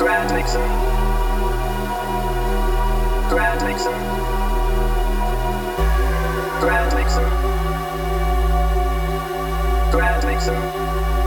Grand Mixer. Grand Mixer. Grand Mixer. Grand Mixer.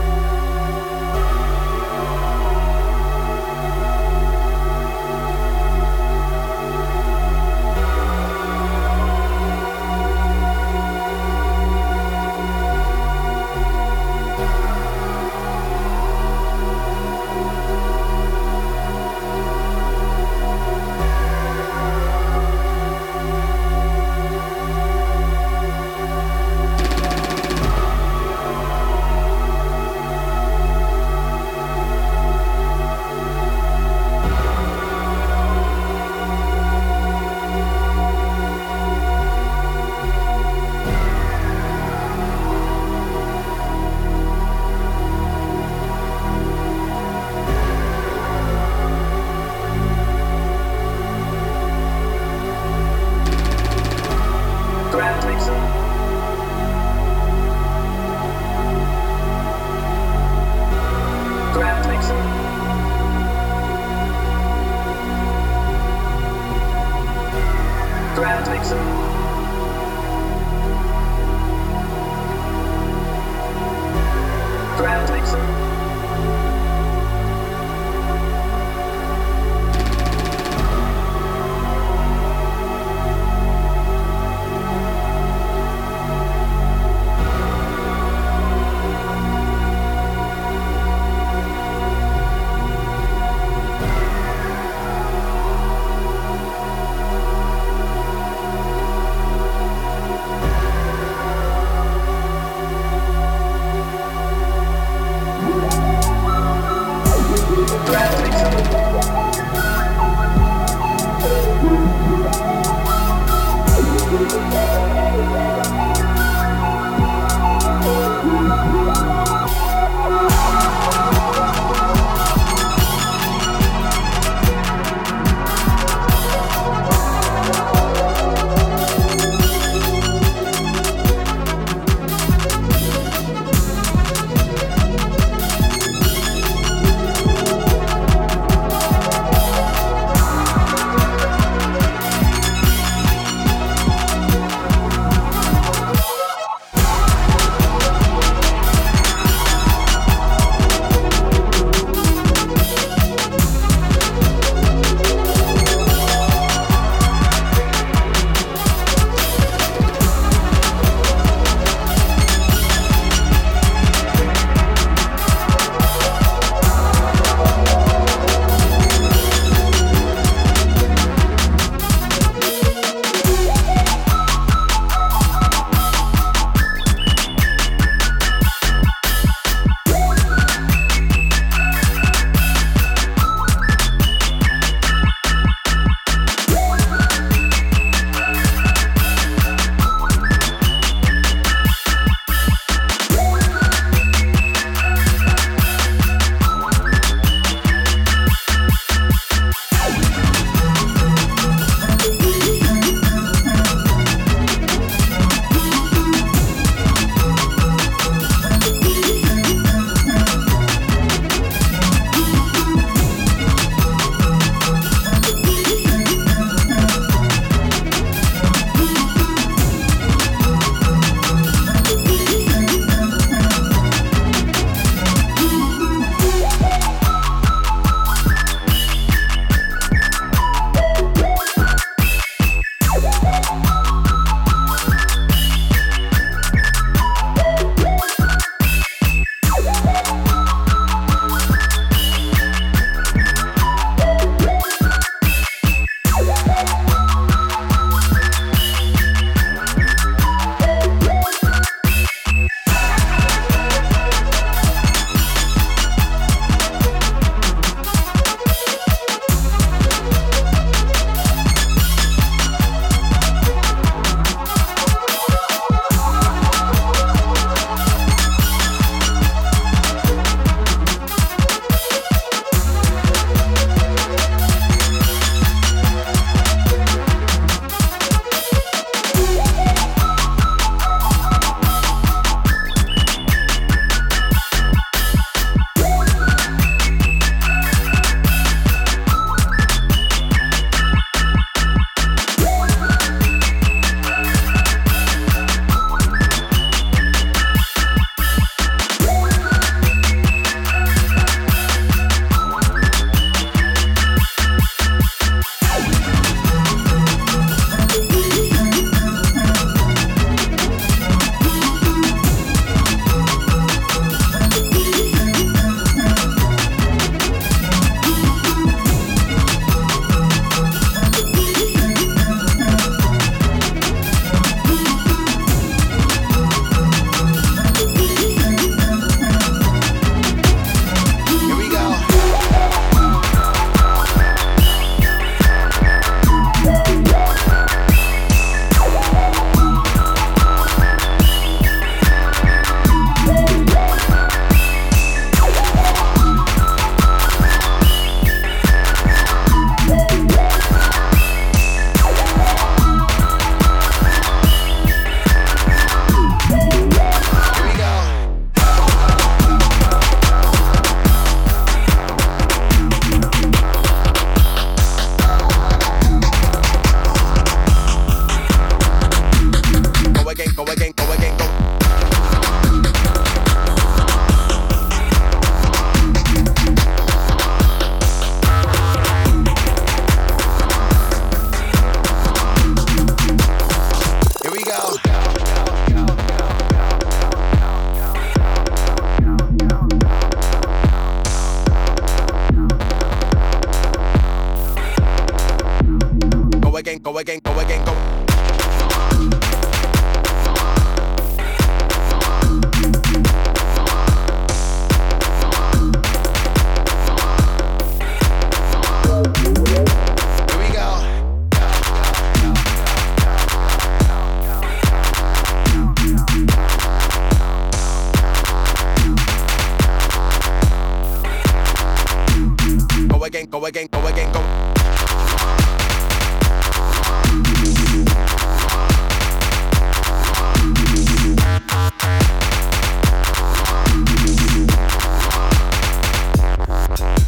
again, go again, go.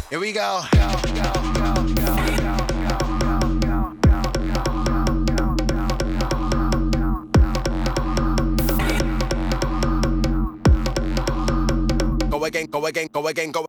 Here we go. Go again, go again, go again, go.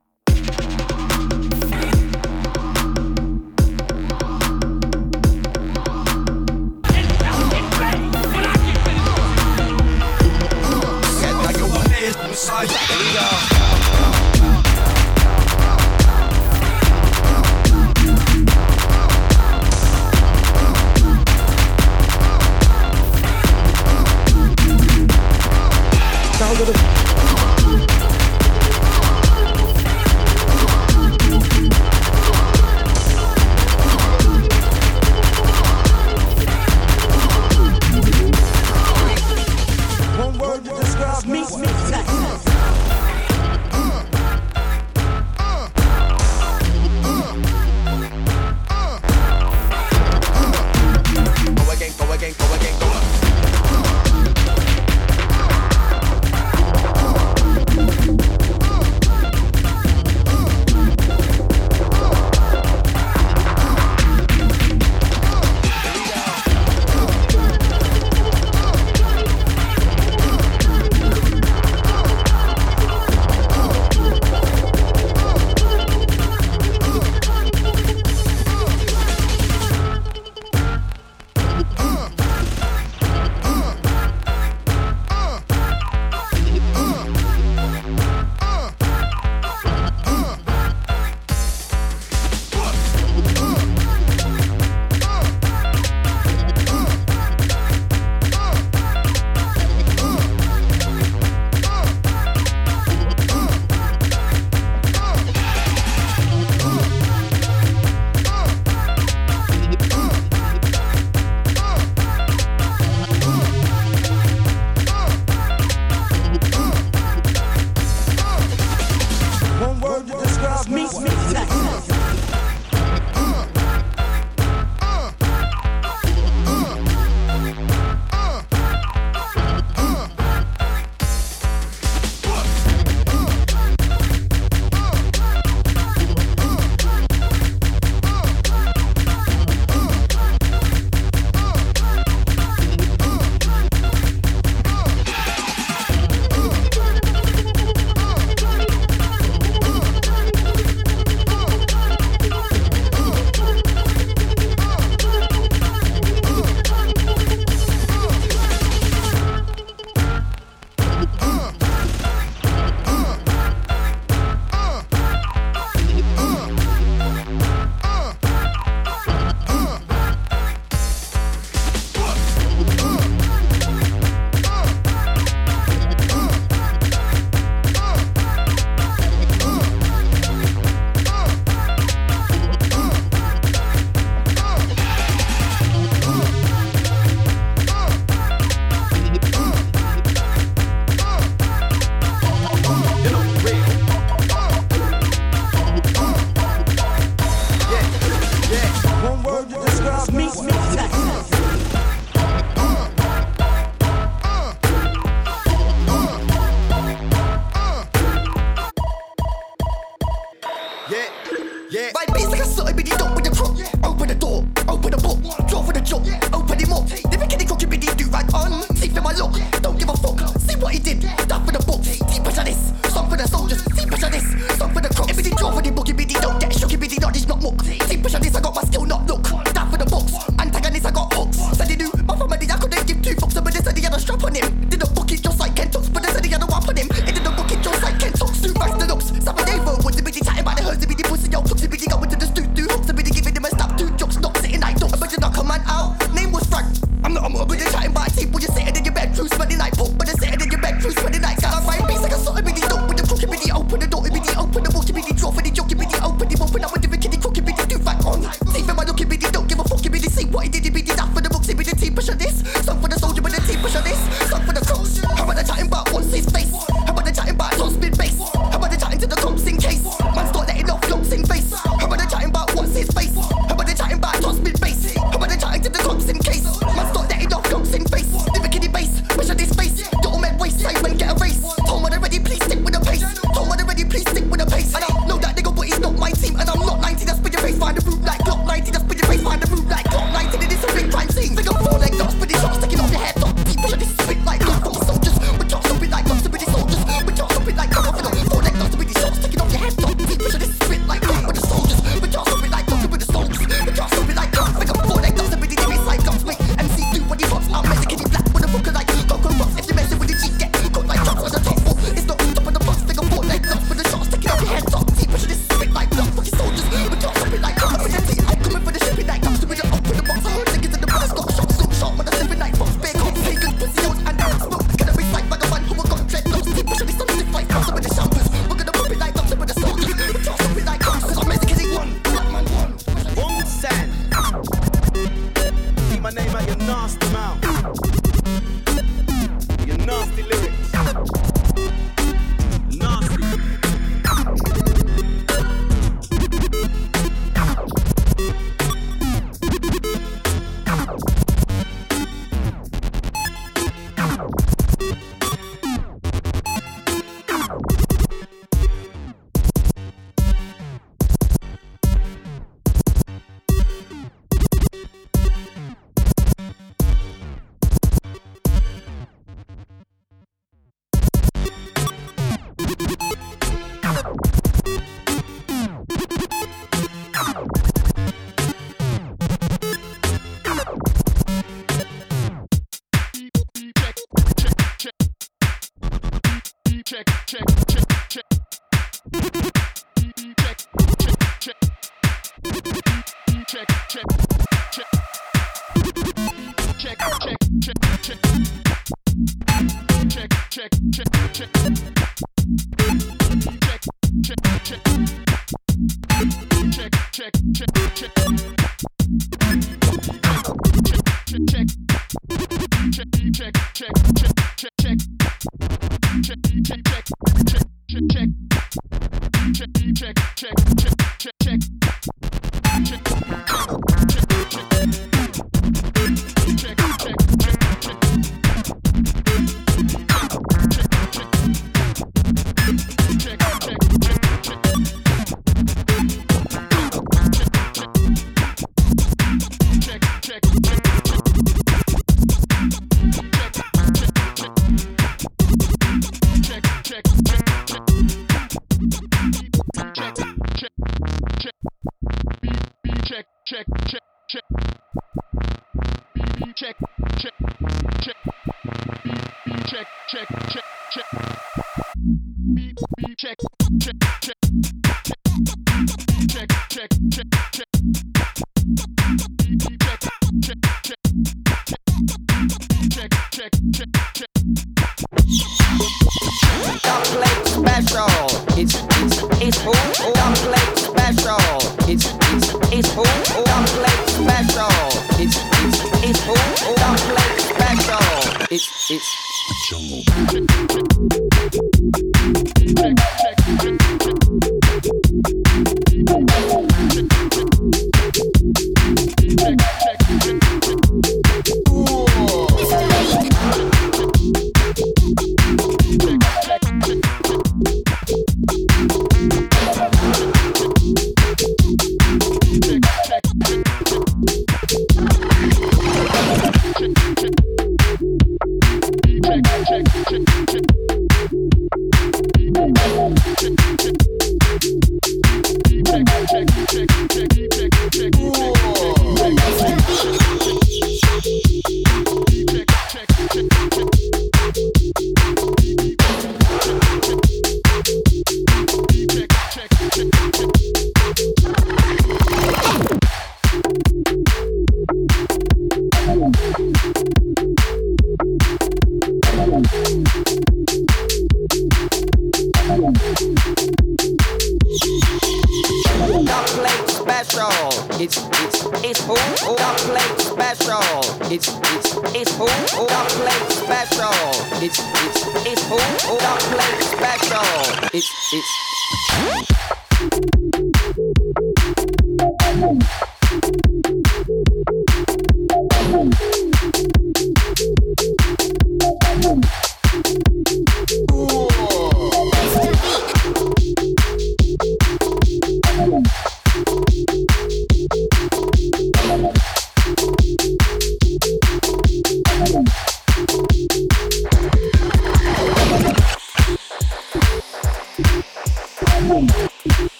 check.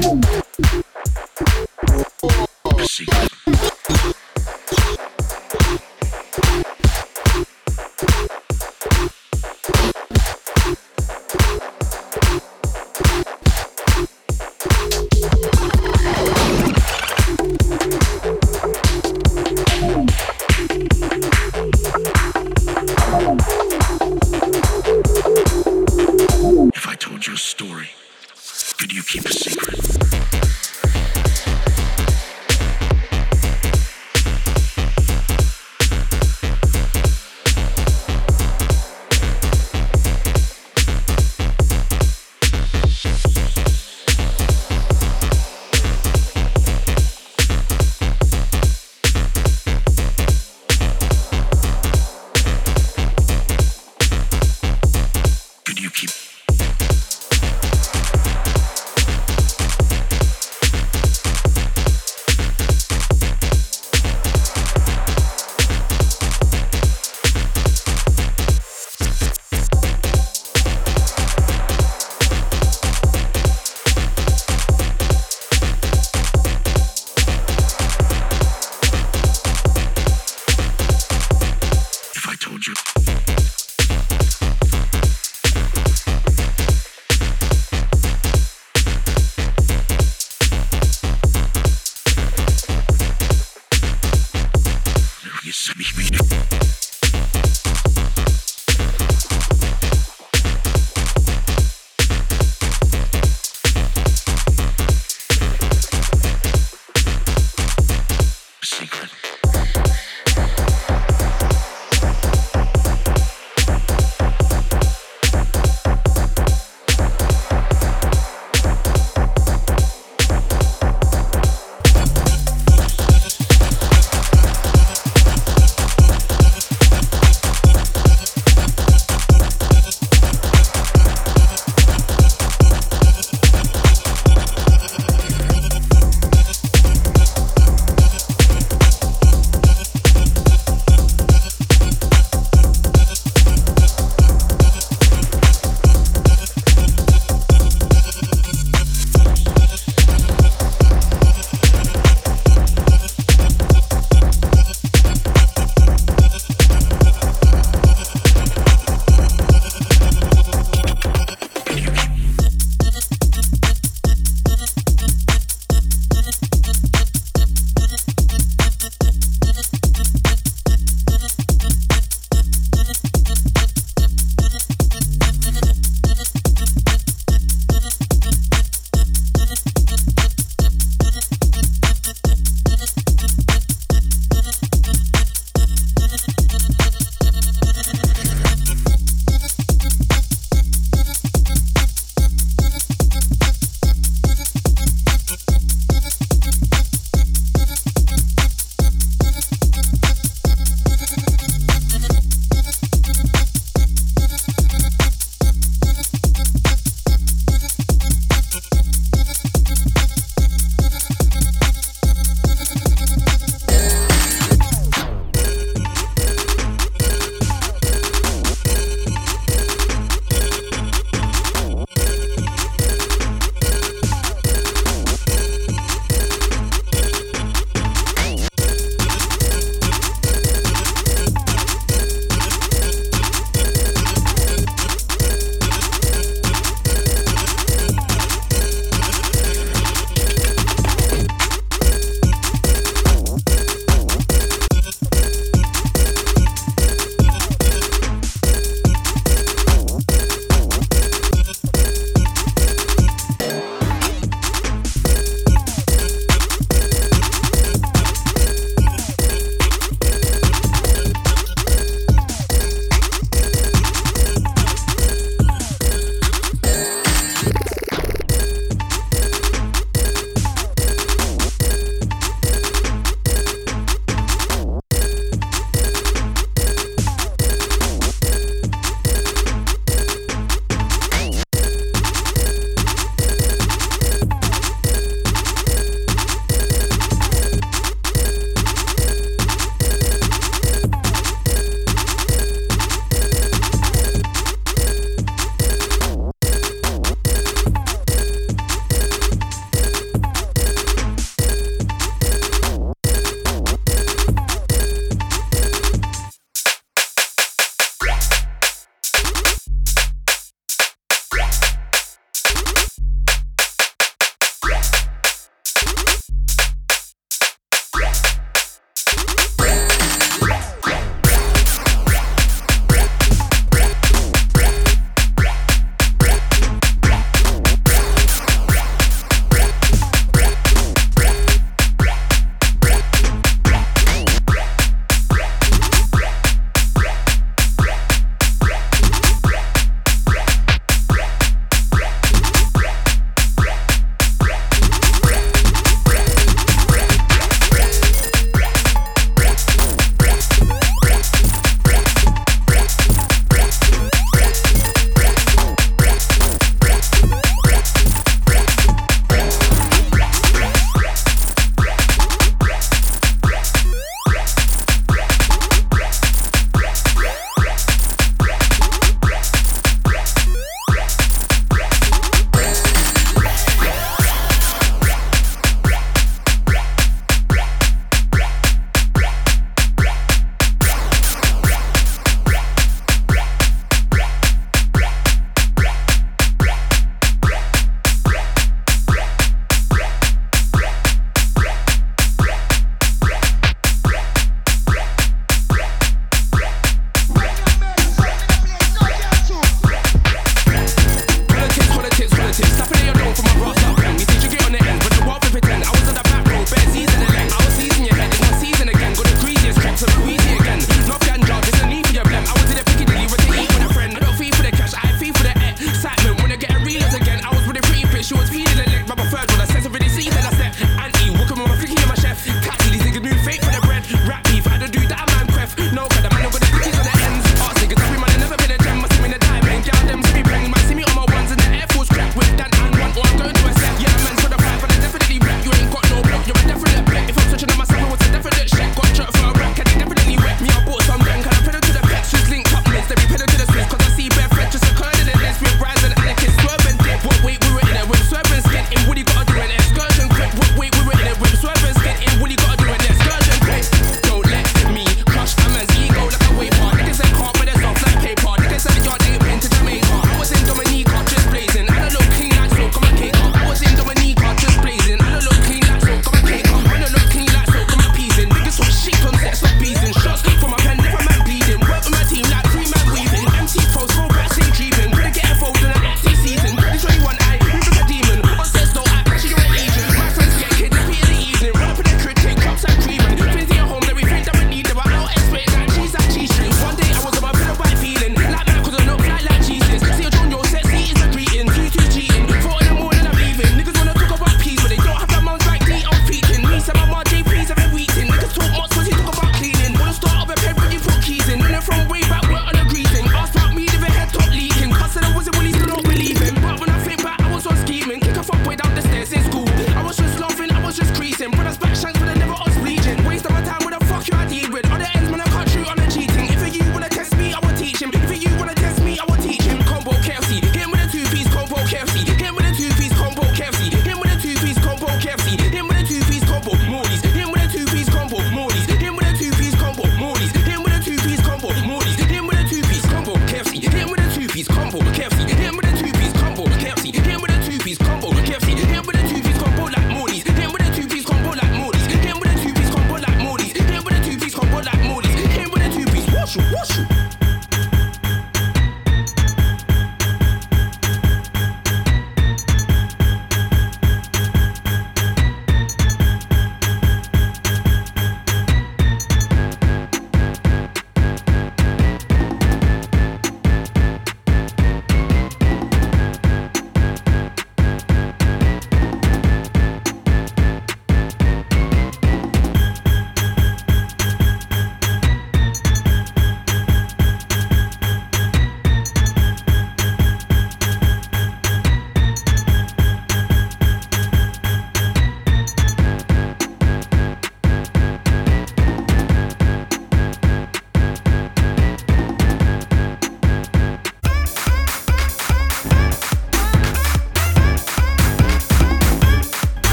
Música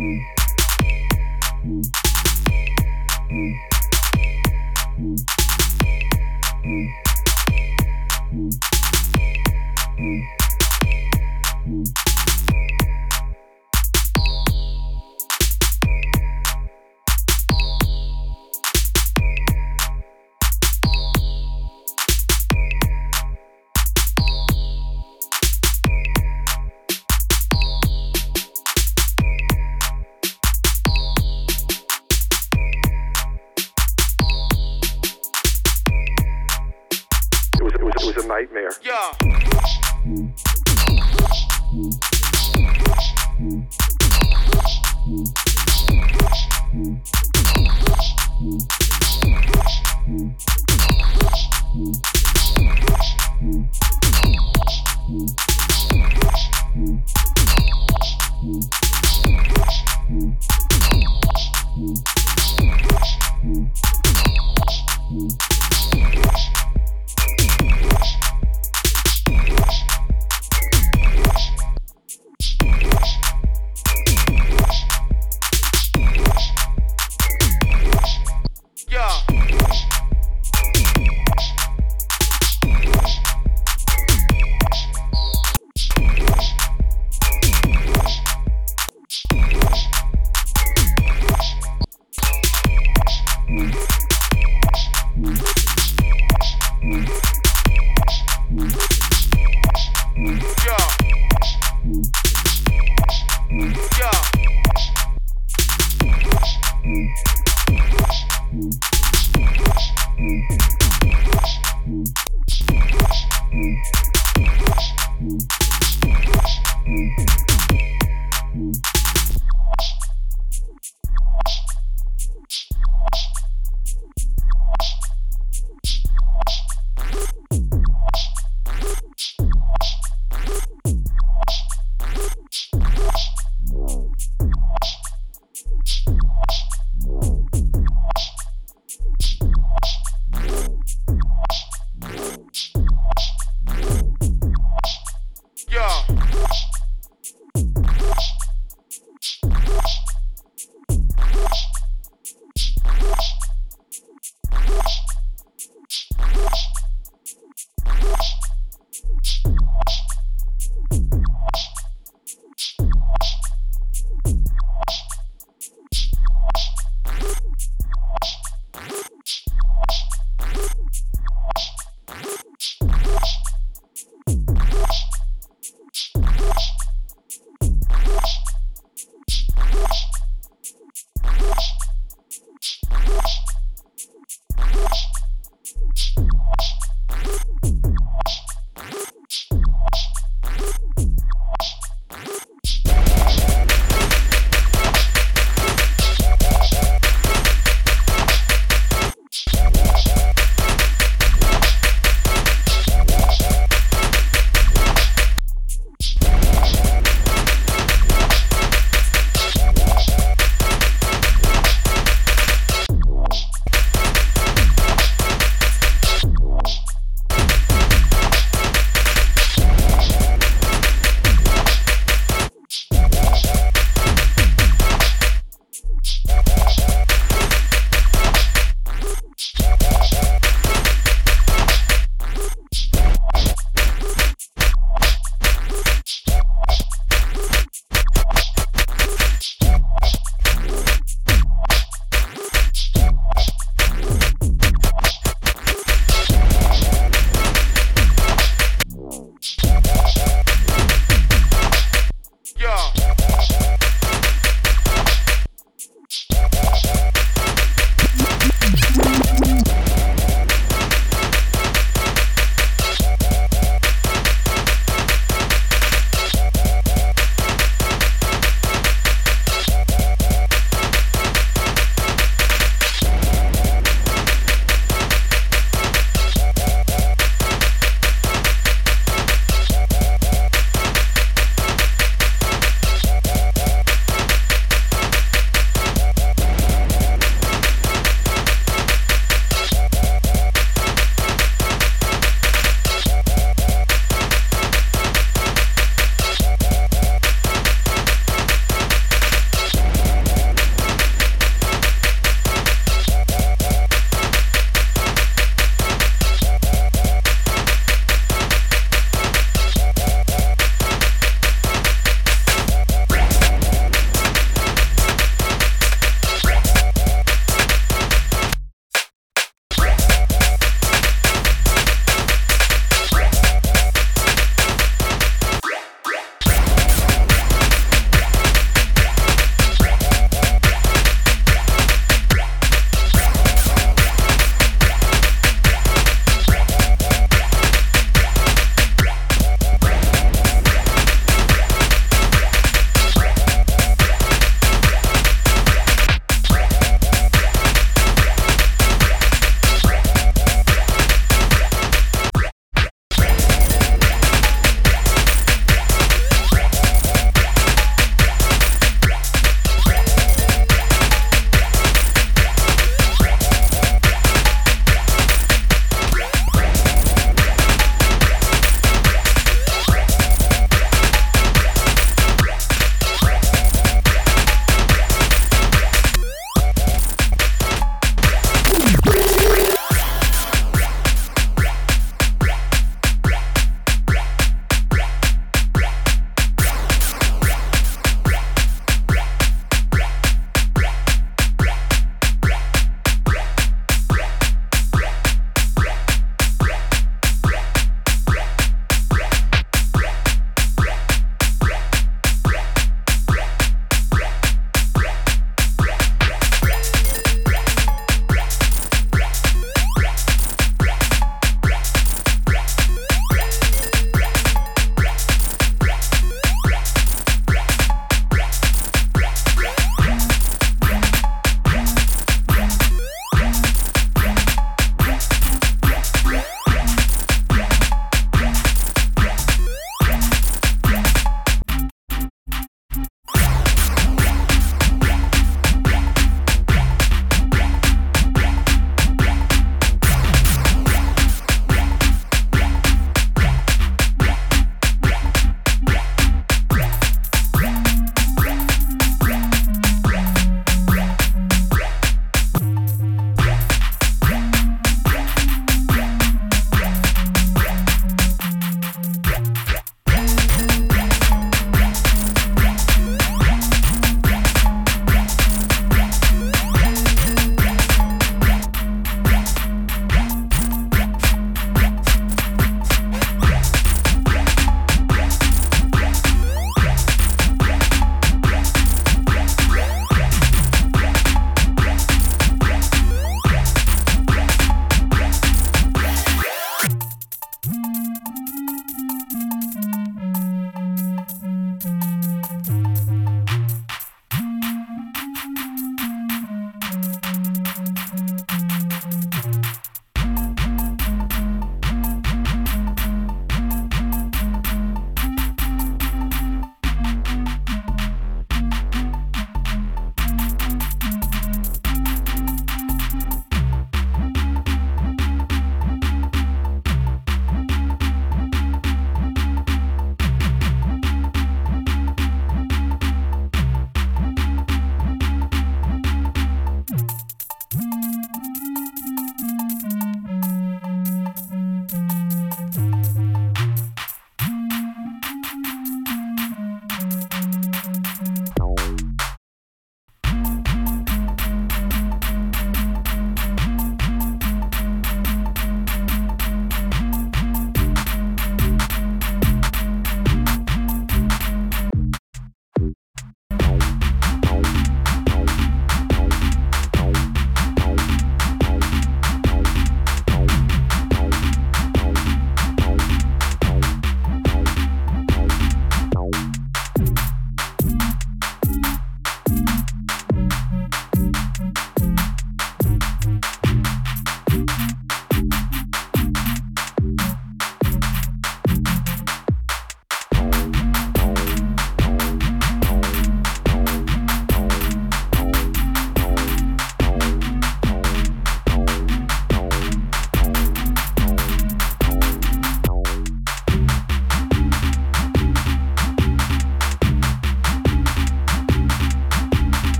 Música